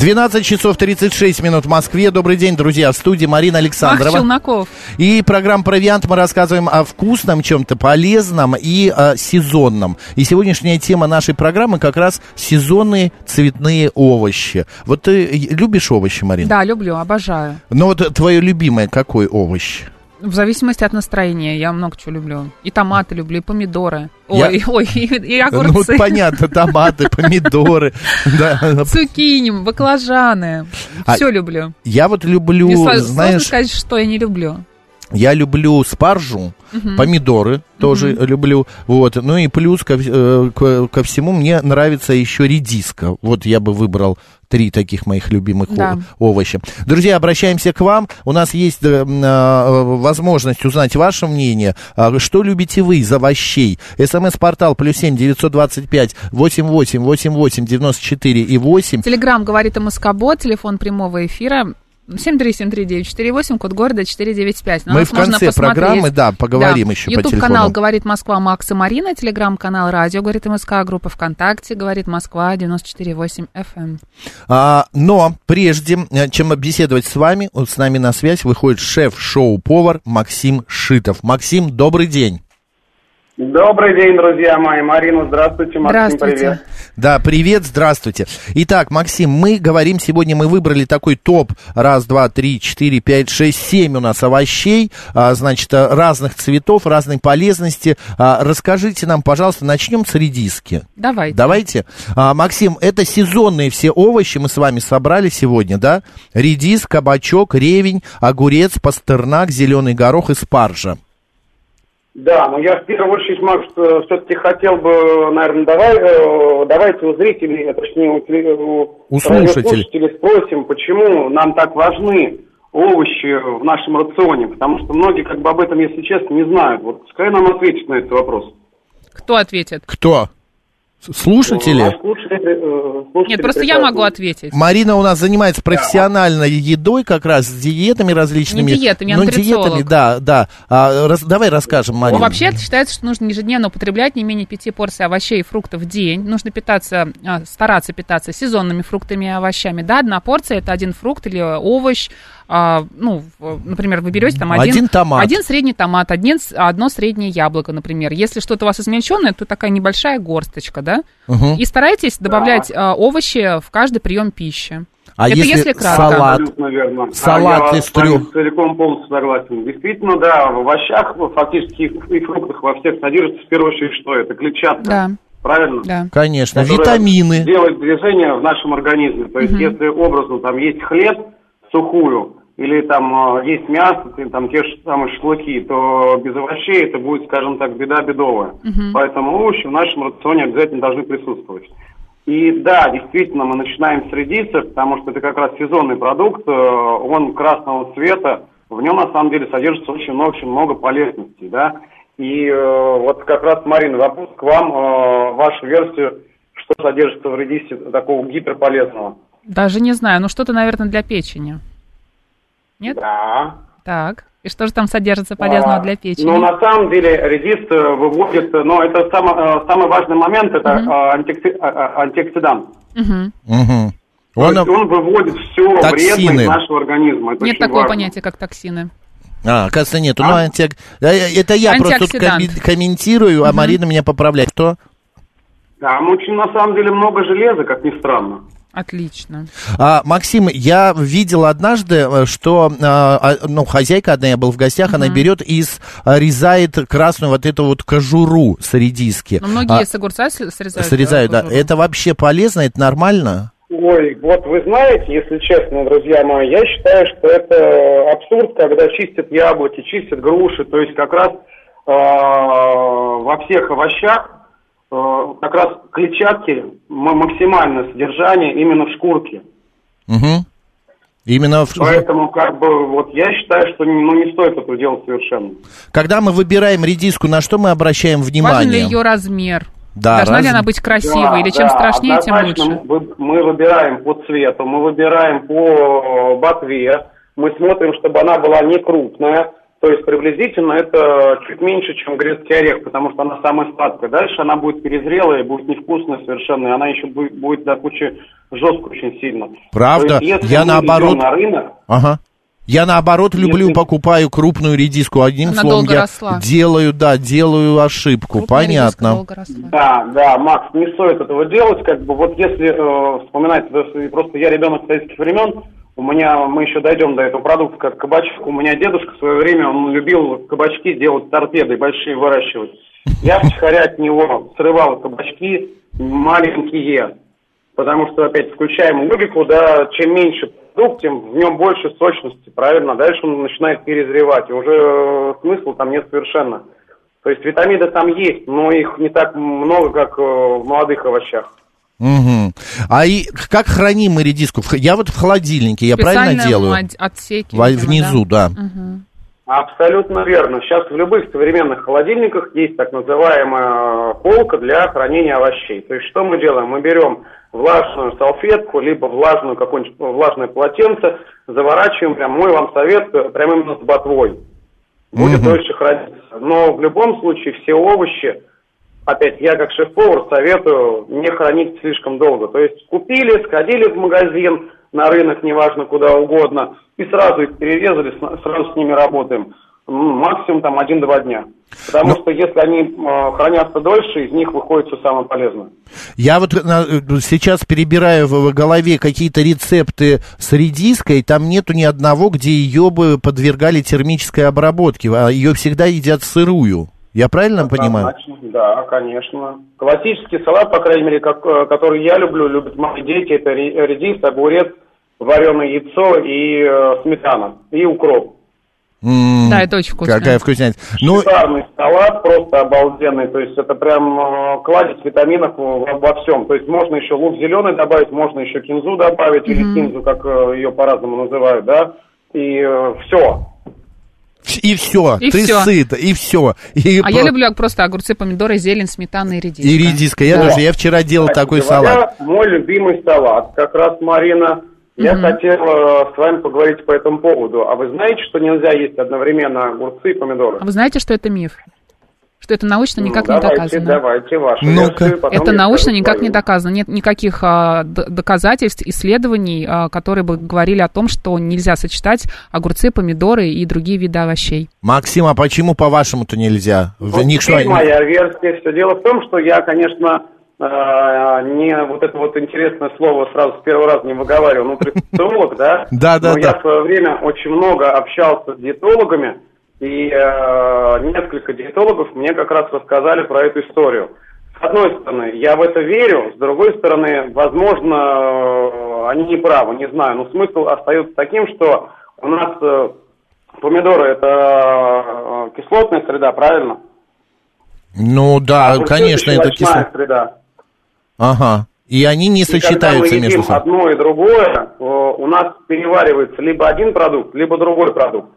12 часов 36 минут в Москве. Добрый день, друзья. В студии Марина Александрова. Мах Челноков. И программа «Провиант» мы рассказываем о вкусном чем-то, полезном и о сезонном. И сегодняшняя тема нашей программы как раз сезонные цветные овощи. Вот ты любишь овощи, Марина? Да, люблю, обожаю. Ну вот твое любимое какой овощ? В зависимости от настроения, я много чего люблю. И томаты люблю, и помидоры. Я- Ой, ой, и, и Ну, огурцы. понятно, томаты, помидоры. Да. Цукини, баклажаны. А- Все люблю. Я вот люблю, Мне сложно знаешь, сказать, что я не люблю. Я люблю спаржу, помидоры тоже люблю, вот. Ну и плюс ко, э, ко- ко всему мне нравится еще редиска. Вот я бы выбрал три таких моих любимых Да. о- овоща. Друзья, обращаемся к вам. У нас есть э, э, возможность узнать ваше мнение. А Что любите вы из овощей? СМС-портал плюс семь девятьсот двадцать пять восемь восемь восемь восемь девяносто четыре и восемь. Телеграмм говорит МСК-бот, телефон прямого эфира 7373948, код города 495. На Мы нас в конце программы, да, поговорим еще по YouTube-канал телефону. «Говорит Москва» Макс и Марина, телеграм-канал «Радио», говорит МСК, группа ВКонтакте, говорит Москва, 94,8 FM. А, но прежде э, чем беседовать с вами, вот с нами на связь выходит шеф-шоу-повар Максим Шитов. Максим, добрый день. Добрый день, друзья мои. Марина, здравствуйте. Максим, Здравствуйте. привет. Да, привет, здравствуйте. Итак, Максим, мы говорим сегодня, мы выбрали такой топ. Раз, два, три, четыре, пять, шесть, семь у нас овощей, а, значит, разных цветов, разной полезности. А, расскажите нам, пожалуйста, начнем с редиски. Давайте. Давайте. А, Максим, это сезонные все овощи мы с вами собрали сегодня, да? Редис, кабачок, ревень, огурец, пастернак, зеленый горох и спаржа. Да, но я в первую очередь, Макс, все-таки хотел бы, наверное, давай, э, давайте у зрителей, а точнее у, у слушателей. спросим, почему нам так важны овощи в нашем рационе, потому что многие как бы об этом, если честно, не знают. Вот пускай нам ответит на этот вопрос. Кто ответит? Кто? Слушатели? Э, слушатель Нет, просто я могу ответить. Марина у нас занимается профессиональной едой, как раз с диетами различными. Не диетами, а ну, диетами, да, да. А, раз- давай расскажем, Марина. Ну, Вообще считается, что нужно ежедневно употреблять не менее пяти порций овощей и фруктов в день. Нужно питаться, а, стараться питаться сезонными фруктами и овощами. Да, одна порция это один фрукт или овощ. А, ну, например, вы берете там один, Один томат. один средний томат, один, одно среднее яблоко, например. Если что-то у вас измельченное, то такая небольшая горсточка, да? Мгм. И старайтесь добавлять а, овощи в каждый прием пищи. А это если если кратко. салат? Верно. Салат а я из трёх. целиком полностью согласен. Действительно, да, в овощах, ну, фактически и фруктах во всех содержится в первую очередь что? Это клетчатка. Да, Правильно? да. Конечно, витамины. Делает движение в нашем организме. То есть, если образно там есть хлеб сухую, или там э, есть мясо, там те же самые шашлыки, то без овощей это будет, скажем так, беда бедовая. Поэтому овощи в нашем рационе обязательно должны присутствовать. И да, действительно, мы начинаем с редиса, потому что это как раз сезонный продукт, э, он красного цвета, в нем на самом деле содержится очень много, очень много полезностей, да. И э, вот как раз, Марина, вопрос к вам, э, вашу версию, что содержится в редисе такого гиперполезного. Даже не знаю, ну что-то, наверное, для печени. Нет? Да. Так. И что же там содержится полезного А, для печени? Ну, на самом деле, редис э, выводит, э, но это само- э, самый важный момент, это э, антиокси- а- антиоксидант. Мгм. То Он, есть он выводит все Токсины. вредное из нашего организма. Это Нет такого важно. понятия, как токсины. А, кажется, нету. А? Ну, э, Это я просто тут коммен- комментирую, а Марина меня поправляет. Кто? Там очень, на самом деле, много железа, как ни странно. Отлично. А, Максим, я видел однажды, э, что а, а, ну, хозяйка одна, я был в гостях, она берет и срезает красную вот эту вот кожуру с редиски. Но Ну, многие А, с огурца срезают. срезают, да. кожуру. Это вообще полезно, это нормально? Ой, вот вы знаете, если честно, друзья мои, я считаю, что это абсурд, когда чистят яблоки, чистят груши, то есть как раз э, во всех овощах э, как раз клетчатки максимальное содержание именно в шкурке. Угу. Именно в- Поэтому, как бы, вот я считаю, что ну, не стоит этого делать совершенно. когда мы выбираем редиску, на что мы обращаем Важен ли внимание? ее размер? Да, Должна раз- ли она быть красивой, Да, или чем да, страшнее, тем лучше? Мы, мы выбираем по цвету, мы выбираем по ботве, мы смотрим, чтобы она была не крупная, то есть приблизительно это чуть меньше, чем грецкий орех, потому что она самая сладкая. Дальше она будет перезрелая, будет невкусная совершенно, и она еще будет, будет до кучи жесткая очень сильно. Правда? То есть, если Я мы наоборот- на рынок, Ага. Я наоборот люблю, Если- покупаю крупную редиску. Одним Она словом, долго я росла. делаю, да, делаю ошибку. Крупная Понятно. Да, да, Макс, не стоит этого делать. Как бы вот если э, вспоминать, просто я ребенок советских времен, у меня, мы еще дойдем до этого продукта, как кабачок. У меня дедушка в свое время, он любил кабачки делать торпеды, большие выращивать. Я втихаря от него срывал кабачки маленькие, потому что, опять, включаем логику, да, чем меньше продукт, тем в нем больше сочности, правильно? Дальше он начинает перезревать, и уже э, смысла там нет совершенно. То есть витамины там есть, но их не так много, как э, в молодых овощах. Мгм. А и как храним мы редиску? Я вот в холодильнике, я правильно делаю? от- отсеке, Во- видимо, Внизу, да. Мгм. Абсолютно верно. Сейчас в любых современных холодильниках есть так называемая полка для хранения овощей. То есть что мы делаем? Мы берем влажную салфетку, либо влажную какое-нибудь влажное полотенце, заворачиваем, прям мой вам совет, э, прям именно с ботвой. Будет Мгм. дольше храниться. Но в любом случае все овощи, опять я как шеф-повар советую не хранить слишком долго. То есть купили, сходили в магазин, на рынок, неважно куда угодно, и сразу их перерезали, сразу с ними работаем. Максимум там один-два дня. Потому что если они э, хранятся дольше, из них выходит все самое полезное. Я вот э, сейчас перебираю в в голове какие-то рецепты с редиской, там нету ни одного, где ее бы подвергали термической обработке, а ее всегда едят сырую. Я правильно понимаю? Да, конечно. Классический салат, по крайней мере, как, э, который я люблю, любят мои дети, это ре- редис, огурец, вареное яйцо и э, сметана, и укроп. М, Да, это очень вкусно. Какая вкуснятина. Ну, Шикарный салат, просто обалденный. То есть это прям э, кладезь витаминов во, во всем. То есть можно еще лук зеленый добавить, можно еще кинзу добавить, или кинзу, как э, ее по-разному называют, да. И все. И все, И ты всё. сыт, и все. И, А я люблю просто огурцы, помидоры, зелень, сметана и редиска. и редиска. Я Да. тоже, я вчера делал Кстати такой говоря, салат. Мой любимый салат, как раз, Марина. Я хотел э, с вами поговорить по этому поводу. А вы знаете, что нельзя есть одновременно огурцы и помидоры? А вы знаете, что это миф? Что это научно никак Ну, не давайте, доказано? Давайте, вашу Ну-ка. версию, потом Это научно никак не свою. доказано. Нет никаких а, д- доказательств, исследований, а, которые бы говорили о том, что нельзя сочетать огурцы, помидоры и другие виды овощей. Максим, а почему по-вашему-то нельзя? Вот них что, моя версия. Все дело в том, что я, конечно, э, не вот это вот интересное слово сразу с первого раза не выговаривал. Ну, нутрициолог, да? Да, да, Но да. я в свое время очень много общался с диетологами, и э, несколько диетологов мне как раз рассказали про эту историю. С одной стороны, я в это верю, с другой стороны, возможно, э, они не правы, не знаю. Но смысл остается таким, что у нас э, помидоры это э, кислотная среда, правильно? Ну да, Огурцы конечно, это щелочная кисло. среда. Ага. И они не И когда мы сочетаются едим между собой. одно и другое, э, у нас переваривается либо один продукт, либо другой продукт.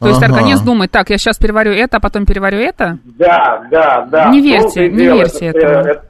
То есть Ага. организм думает, так, я сейчас переварю это, а потом переварю это? Да, да, да. Не верьте, не дело. верьте Это- этому. это-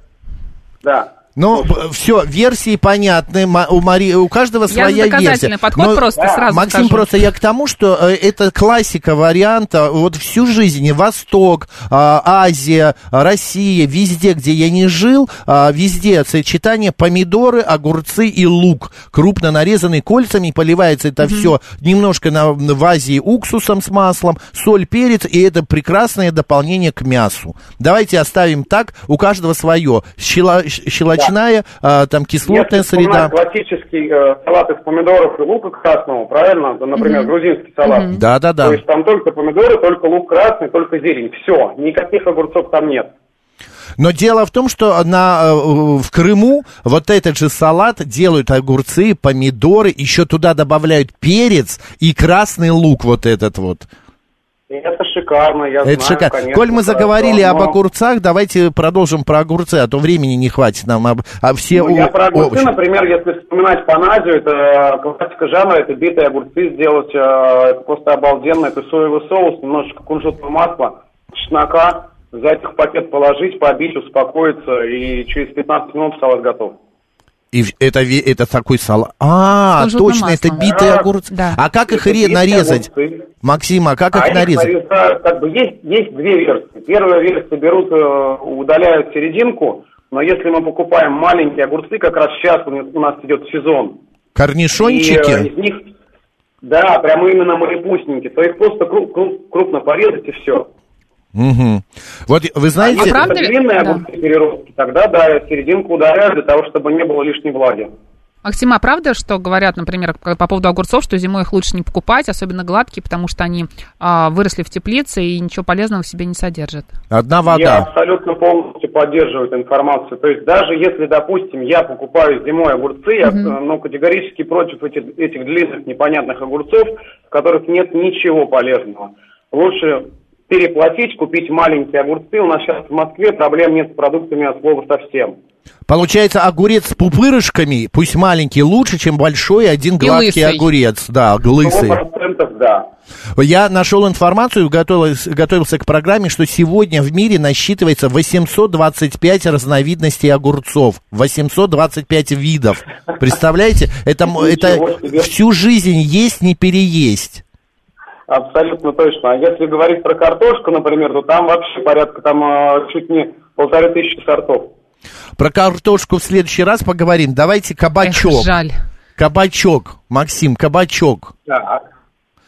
Да. Ну, все, версии понятны. У, Мари... у каждого Я своя доказательный версия. подход Но, просто Да. сразу Максим, скажу. просто я к тому, что э, это классика варианта вот всю жизнь. Восток, а, Азия, Россия, везде, где я не жил, а, везде сочетание помидоры, огурцы и лук. Крупно нарезанный кольцами, поливается это все немножко на, в Азии уксусом с маслом, соль, перец, и это прекрасное дополнение к мясу. Давайте оставим так, у каждого свое. Щела- щ- щелочная, а, там кислотная Если вспоминать среда. классический э, салат из помидоров и лука красного, правильно? Например, грузинский салат. Да-да-да. То есть там только помидоры, только лук красный, только зелень. Все, никаких огурцов там нет. Но дело в том, что на, э, в Крыму вот этот же салат делают огурцы, помидоры, еще туда добавляют перец и красный лук вот этот вот. Это шикарно, я Это знаю, шикарно. конечно, Коль мы заговорили хорошо, об но- огурцах, давайте продолжим про огурцы, а то времени не хватит нам. об- А все Ну, я о- про огурцы, овощи. например, если вспоминать паназию, это классика жанра, это битые огурцы сделать, э, это просто обалденно, это соевый соус, немножечко кунжутного масла, чеснока, взять их в пакет, положить, побить, успокоиться, и через 15 минут салат готов. И это, это такой салат. А, С кунжутным точно, это битые огурцы. Да. А как их Это есть нарезать? огурцы. Максим, а как А их их нарезать? нарезают, как бы есть, есть две версии. Первая версия берут, э, удаляют серединку, но если мы покупаем маленькие огурцы, как раз сейчас у нас, идет сезон, и э, Корнишончики? из них, да, прямо именно малепустненькие, то их просто кру- кру- крупно порезать и все. Мгм. Вот вы знаете... Если правда ли- длинные да. огурцы переростки, тогда, да, серединку удаляют для того, чтобы не было лишней влаги. Максим, а правда, что говорят, например, по поводу огурцов, что зимой их лучше не покупать, особенно гладкие, потому что они а, выросли в теплице и ничего полезного в себе не содержат? Одна Я вода. абсолютно полностью поддерживаю эту информацию. То есть даже если, допустим, я покупаю зимой огурцы, я э, ну, категорически против этих, этих длинных непонятных огурцов, в которых нет ничего полезного. Лучше переплатить, купить маленькие огурцы. У нас сейчас в Москве проблем нет с продуктами от слова совсем. Получается, огурец с пупырышками, пусть маленький, лучше, чем большой один гладкий лысый. огурец. Да, лысый. процентов да. Я нашел информацию, готовился, готовился к программе, что сегодня в мире насчитывается 825 разновидностей огурцов. 825 видов. Представляете? Это, это всю жизнь есть, не переесть. Абсолютно точно. А если говорить про картошку, например, то там вообще порядка там э, чуть не полторы тысячи сортов. Про картошку в следующий раз поговорим. Давайте кабачок. Эх, жаль. Кабачок. Максим, кабачок. Так.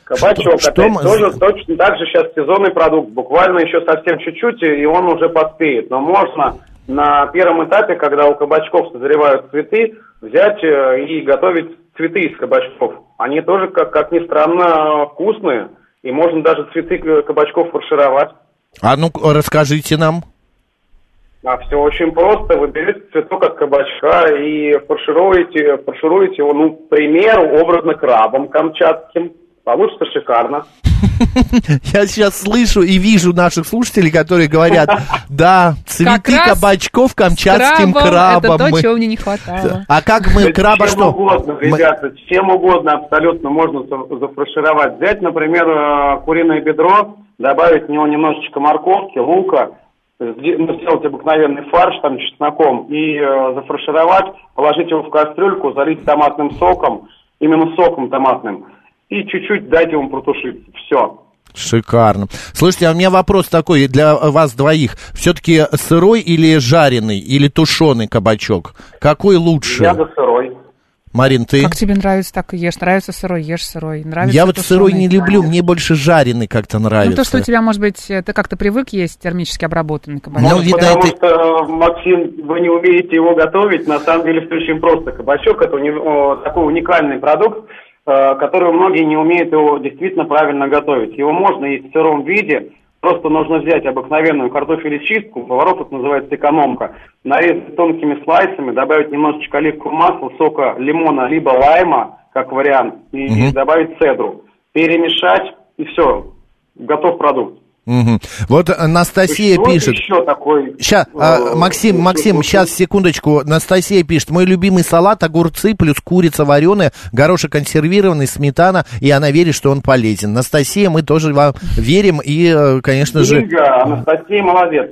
Кабачок, Что- что опять мы- тоже точно так же сейчас сезонный продукт. Буквально еще совсем чуть-чуть, и он уже поспеет. Но можно на первом этапе, когда у кабачков созревают цветы, взять э, и готовить цветы из кабачков. Они тоже, как, как ни странно, вкусные. И можно даже цветы кабачков фаршировать. А ну расскажите нам. А все очень просто. Вы берете цветок от кабачка и фаршируете, фаршируете его, ну, к примеру, образно крабом камчатским. Получится шикарно. Я сейчас слышу и вижу наших слушателей, которые говорят, да, цветы кабачков камчатским Крабом крабом. Это то, мы- чего мне не хватало. А как мы краба чем что? угодно, Мы- ребята, чем угодно абсолютно можно за- зафаршировать. Взять, например, э, куриное бедро, добавить в него немножечко морковки, лука, ну, сделать обыкновенный фарш там чесноком и э, зафаршировать, положить его в кастрюльку, залить томатным соком, именно соком томатным, и чуть-чуть дать ему протушиться. Все. Шикарно. Слушайте, а у меня вопрос такой для вас двоих. Все-таки сырой или жареный, или тушеный кабачок? Какой лучше? Я за сырой. Марин, ты? Как тебе нравится, так и ешь. Нравится сырой, ешь сырой. Нравится Я вот тушеный. сырой не люблю, мне больше жареный как-то нравится. Ну, то, что у тебя, может быть, э, ты как-то привык есть термически обработанный кабачок. Ну, Может, видно, потому это- что, Максим, вы не умеете его готовить. На самом деле все очень просто. Кабачок – это уни- о, такой уникальный продукт, э, который многие не умеют его действительно правильно готовить. Его можно есть в сыром виде, просто нужно взять обыкновенную картофелечистку, поваров это называется экономка, нарезать тонкими слайсами, добавить немножечко оливкового масла, сока лимона, либо лайма, как вариант, и Мгм. добавить цедру. Перемешать, и все, готов продукт. Мгм. Вот Анастасия Существует пишет. еще такой... Сейчас, э, Максим, э, Максим, э, сейчас, секундочку. Анастасия пишет, мой любимый салат, огурцы плюс курица вареная, горошек консервированный, сметана, и она верит, что он полезен. Анастасия, мы тоже вам верим, и, э, конечно же... Бинго, Анастасия молодец.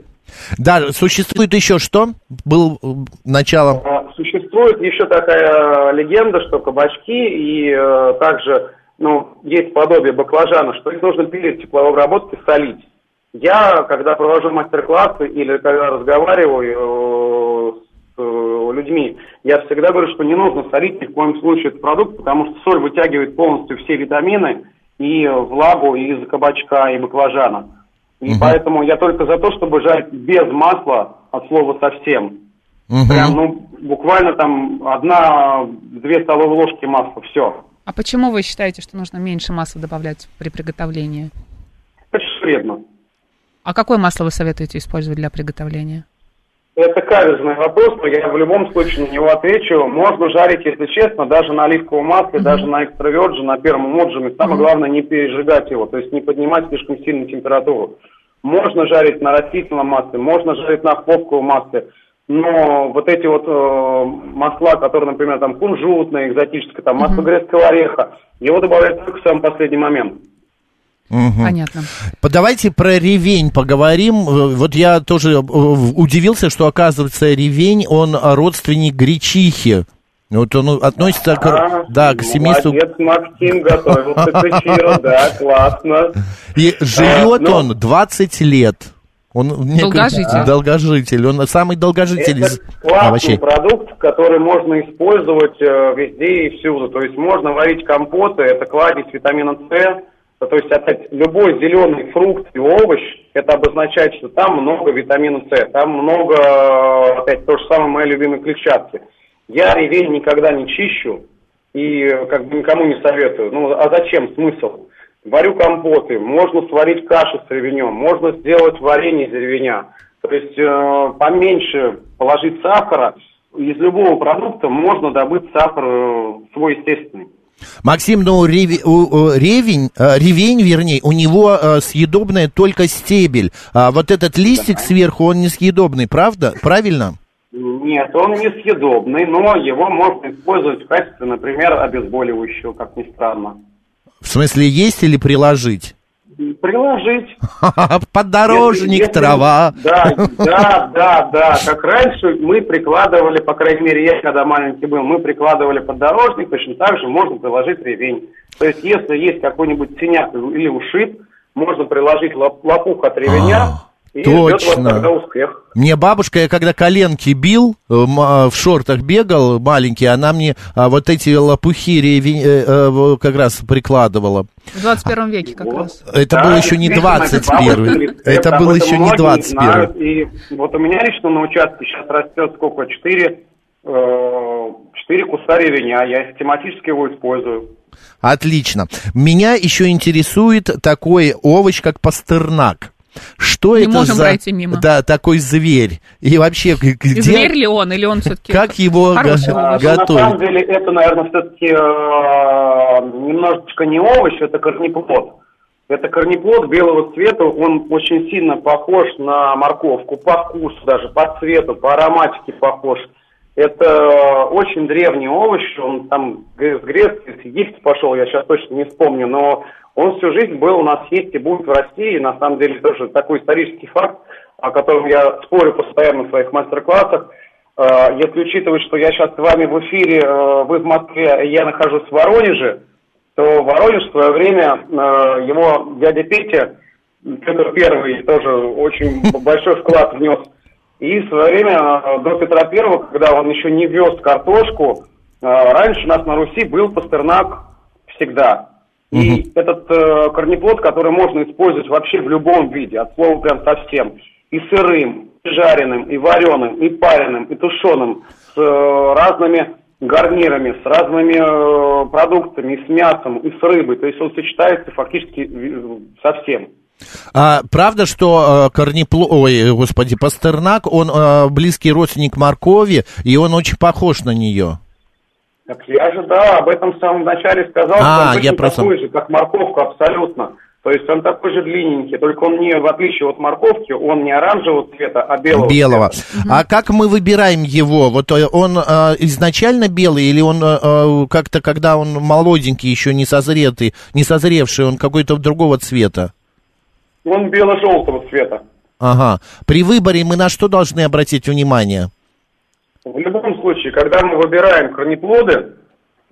Да, существует еще что? Был э, начало. Э, Существует еще такая легенда, что кабачки и также ну, есть подобие баклажана, что их нужно перед тепловой обработкой солить. Я, когда провожу мастер-классы или когда разговариваю э, с э, людьми, я всегда говорю, что не нужно солить ни в коем случае этот продукт, потому что соль вытягивает полностью все витамины и влагу из кабачка и баклажана. И поэтому я только за то, чтобы жарить без масла, от слова совсем. Мгм. Прям, ну, буквально там одна-две столовые ложки масла, все. А почему вы считаете, что нужно меньше масла добавлять при приготовлении? Это вредно. А какое масло вы советуете использовать для приготовления? Это каверзный вопрос, но я в любом случае на него отвечу. Можно жарить, если честно, даже на оливковом масле, даже на экстра virgin, на первом отжиме. Самое главное не пережигать его, то есть не поднимать слишком сильно температуру. Можно жарить на растительном масле, можно жарить на хлопковом масле. Но вот эти вот э, масла, которые, например, там кунжутное, экзотическое, там масло грецкого ореха, его добавляют только в самый последний момент. Понятно. По- Давайте про ревень поговорим. Э, Вот я тоже э, удивился, что, оказывается, ревень, он родственник гречихи. Вот он относится к, А, да, к семейству... Молодец, Максим, готовился к эфиру, да, классно. И живет А, ну- он 20 лет. Он мне Долгожитель. кажется, Долгожитель. Он самый долгожитель Это из классный овощей. продукт, который можно использовать э, везде и всюду. То есть можно варить компоты, это кладезь витамина С. То есть опять любой зеленый фрукт и овощ, это обозначает, что там много витамина С, там много, э, опять то же самое мои любимые клетчатки. Я ревень никогда не чищу и э, как бы никому не советую. Ну а зачем смысл? Варю компоты, можно сварить кашу с ревенем, можно сделать варенье из ревеня. То есть э, поменьше положить сахара. Из любого продукта можно добыть сахар э, свой естественный. Максим, ну у- ревень, э, ревень, вернее, у него э, съедобное только стебель. А вот этот листик сверху, он не съедобный, правда? Правильно? Нет, он несъедобный, но его можно использовать в качестве, например, обезболивающего, как ни странно. В смысле, есть или приложить? Приложить. Подорожник, Если- если- трава. Да, да, да, да. Как раньше мы прикладывали, по крайней мере, я когда маленький был, мы прикладывали поддорожник, точно так же можно приложить ревень. То есть, если есть какой-нибудь синяк или ушиб, можно приложить лоп- лопух от ревеня, А, и ждет вас точно. тогда успех. Мне бабушка, я когда коленки бил, э, а, в шортах бегал маленький, она мне а, вот эти лопухи ревень, э, э, как раз прикладывала. В 21 веке как Вот. раз. Это Да, было еще не действительно, 21 бабушка рецепт, Это было этом еще не многие 21 знают. И вот у меня лично на участке сейчас растет сколько? Четыре, э, четыре куста ревеня. Я систематически его использую. Отлично. Меня еще интересует такой овощ, как пастернак. Что Не это можем за пройти мимо. Да, такой зверь? И вообще, где, Зверь ли он, или он все-таки как его го- А, ну, На самом деле это, наверное, все-таки немножечко не овощ, это корнеплод. Это корнеплод белого цвета, он очень сильно похож на морковку, по вкусу даже, по цвету, по ароматике похож. Это очень древний овощ, он там с Греции, с Египта пошел, я сейчас точно не вспомню, но он всю жизнь был у нас есть и будет в России, на самом деле тоже такой исторический факт, о котором я спорю постоянно в своих мастер-классах. Э, Если учитывать, что я сейчас с вами в эфире, э, вы в Москве, я нахожусь в Воронеже, то Воронеж в свое время, э, его дядя Петя, Петр Первый, тоже очень большой вклад внес. И в свое время, э, до Петра Первого, когда он еще не вез картошку, э, раньше у нас на Руси был пастернак всегда. И этот э, корнеплод, который можно использовать вообще в любом виде, от слова прям совсем, и сырым, и жареным, и вареным, и пареным, и тушеным, с э, разными гарнирами, с разными э, продуктами, и с мясом, и с рыбой. То есть он сочетается фактически э, со всем. А, правда, что э, корнепло... Ой, господи, пастернак, он э, близкий родственник моркови, и он очень похож на нее. Так я же, да, об этом в самом начале сказал, А, что он я просто- такой же, как морковка, абсолютно. То есть он такой же длинненький, только он не, в отличие от морковки, он не оранжевого цвета, а белого. белого. цвета. А как мы выбираем его? Вот э, он э, изначально белый или он э, э, как-то, когда он молоденький, еще не созретый, не созревший, он какой-то другого цвета? Он бело-желтого цвета. Ага. При выборе мы на что должны обратить внимание? В любом случае, когда мы выбираем корнеплоды,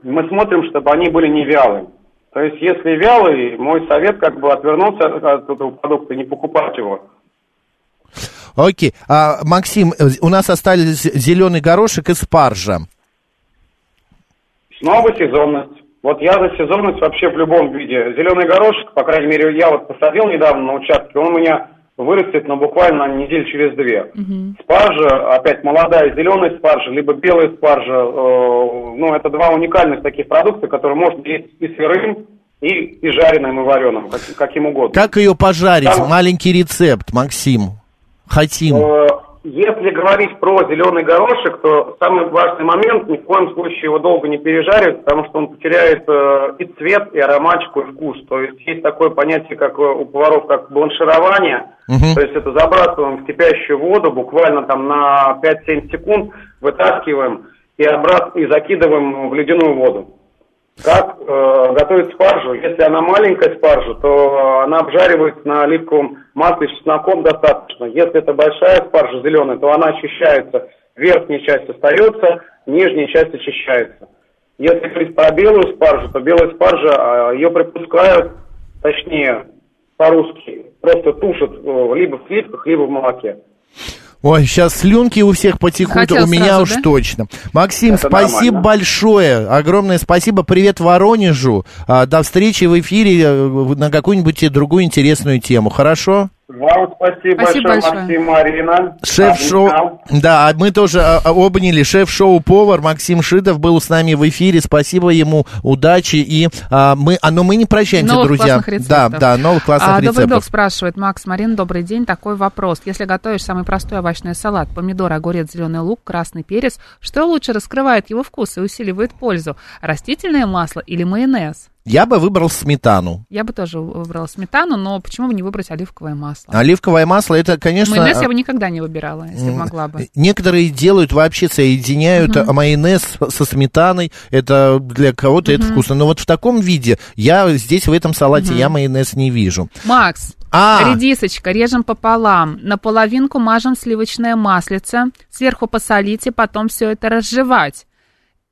мы смотрим, чтобы они были не вялые. То есть, если вялый, мой совет как бы отвернуться от этого продукта, не покупать его. Окей. А, Максим, э, у нас остались зеленый горошек и спаржа. Снова сезонность. Вот я за сезонность вообще в любом виде. Зеленый горошек, по крайней мере, я вот посадил недавно на участке, он у меня вырастет, но буквально неделю через две. Спаржа, опять молодая зеленая спаржа, либо белая спаржа, э, ну, это два уникальных таких продукта, которые можно есть и сырым, и, и жареным, и вареным, как- каким угодно. Как ее пожарить? Там- Маленький рецепт, Максим. Хотим. Э, Если говорить про зеленый горошек, то самый важный момент, ни в коем случае его долго не пережаривать, потому что он потеряет э, и цвет, и ароматику, и вкус. То есть есть такое понятие, как э, у поваров, как бланширование. Мгм. То есть это забрасываем в кипящую воду буквально там на 5-7 секунд, вытаскиваем и, обрат... и закидываем в ледяную воду. Как э, готовить спаржу? Если она маленькая спаржа, то она обжаривается на оливковом масле с чесноком достаточно. Если это большая спаржа зеленая, то она очищается. Верхняя часть остается, нижняя часть очищается. Если говорить про белую спаржу, то белая спаржа, э, ее припускают, точнее, по-русски, просто тушат э, либо в сливках, либо в молоке. Ой, сейчас слюнки у всех потекут, Хотел у меня сразу, уж да? точно. Максим, Это спасибо нормально. большое, огромное спасибо, привет Воронежу. А, до встречи в эфире э, на какую-нибудь другую интересную тему, хорошо? Вам спасибо, Спасибо большое, большое. Максим, Марина. Шеф-шоу, да, а мы тоже а, а, обняли, шеф-шоу повар Максим Шитов был с нами в эфире, спасибо ему, удачи и а, мы, а, но мы не прощаемся, Новых друзья. классных да, рецептов. да, новых классных А, Добрый рецептов. док спрашивает, Макс, Марин, добрый день. Такой вопрос. Если готовишь самый простой овощной салат, помидор, огурец, зеленый лук, красный перец, что лучше раскрывает его вкус и усиливает пользу? Растительное масло или майонез? Я бы выбрал сметану. Я бы тоже выбрала сметану, но почему бы не выбрать оливковое масло? Оливковое масло, это, конечно... Майонез я бы никогда не выбирала, если бы могла бы. Некоторые делают вообще соединяют а, майонез со сметаной. Это для кого-то это вкусно. Но вот в таком виде я здесь в этом салате я майонез не вижу. Макс, А, редисочка режем пополам, на половинку мажем сливочное маслице, сверху посолите, потом все это разжевать.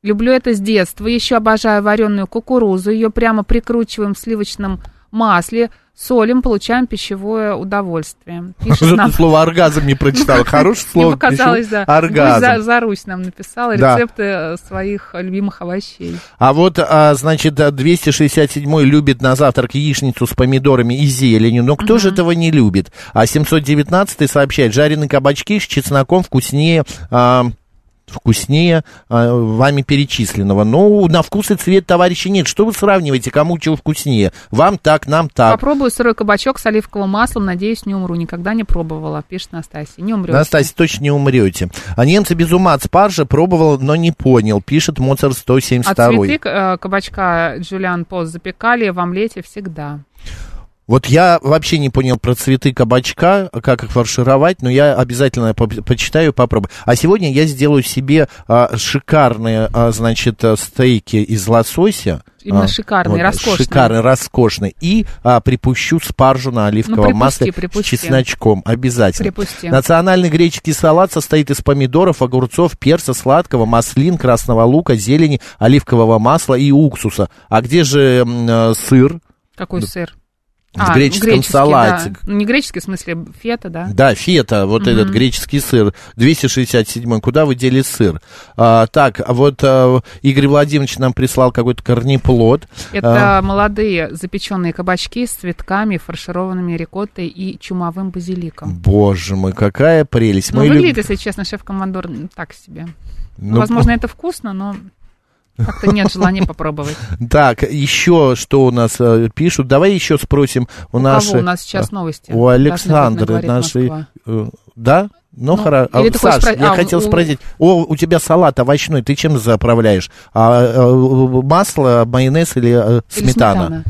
Люблю это с детства, еще обожаю вареную кукурузу, ее прямо прикручиваем в сливочном масле, солим, получаем пищевое удовольствие. Пишет нам слово оргазм не прочитал. Хорошее Мне слово. показалось, пишу. да. Оргазм. За, за Русь нам написала Да. рецепты э, своих любимых овощей. А вот, а, значит, 267 любит на завтрак яичницу с помидорами и зеленью. Но кто же этого не любит? А 719 сообщает, жареные кабачки с чесноком вкуснее... а, вкуснее а, вами перечисленного. Но на вкус и цвет, товарищи, нет. Что вы сравниваете, кому чего вкуснее? Вам так, нам так. Попробую сырой кабачок с оливковым маслом, надеюсь, не умру. Никогда не пробовала, пишет Настасья. Не умрете. Настасья, точно не умрете. А немцы без ума от спаржи пробовал, но не понял, пишет Моцарт А 172. цветы э, кабачка Джулиан Пост запекали в омлете всегда. Вот я вообще не понял про цветы кабачка, как их фаршировать, но я обязательно по- почитаю, попробую. А сегодня я сделаю себе а, шикарные, а, значит, а, стейки из лосося. Именно А, шикарные, роскошные. Шикарные, роскошные. И а, припущу спаржу на оливковом Ну, припусти, масле припусти. с чесночком. Обязательно. Припусти. Национальный греческий салат состоит из помидоров, огурцов, перца, сладкого, маслин, красного лука, зелени, оливкового масла и уксуса. А где же э, сыр? Какой сыр? В греческом греческий, салате. да. Ну, Не греческий, в смысле фета, да? Да, фета, вот этот греческий сыр, 267 куда вы дели сыр? А, так, а вот а, Игорь Владимирович нам прислал какой-то корнеплод. Это А, молодые запеченные кабачки с цветками, фаршированными рикоттой и чумовым базиликом. боже мой, какая прелесть. Ну, Мы выглядит, люб- если честно, шеф-командор так себе. Ну, Ну, возможно, это вкусно, но как-то нет желания попробовать. Так, еще что у нас э, пишут? Давай еще спросим у, У нашей- кого у нас сейчас новости? У Александры «Говорит нашей... Москва». э, Да? Ну, Ну, хорошо. хочешь Саш, спро- я а, хотел у- спросить. О, у тебя салат овощной, ты чем заправляешь? А, э, масло, майонез или э, Или сметана?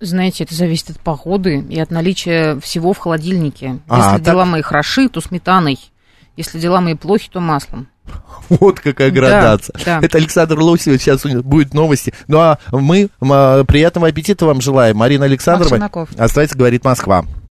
Знаете, это зависит от погоды и от наличия всего в холодильнике. А, Если так- дела мои хороши, то сметаной. Если дела мои плохи, то маслом. Вот какая градация. да. Это Александр Лосев, сейчас у него будет новости. Ну а мы а, приятного аппетита вам желаем. Марина Александровна. Оставайтесь, говорит Москва.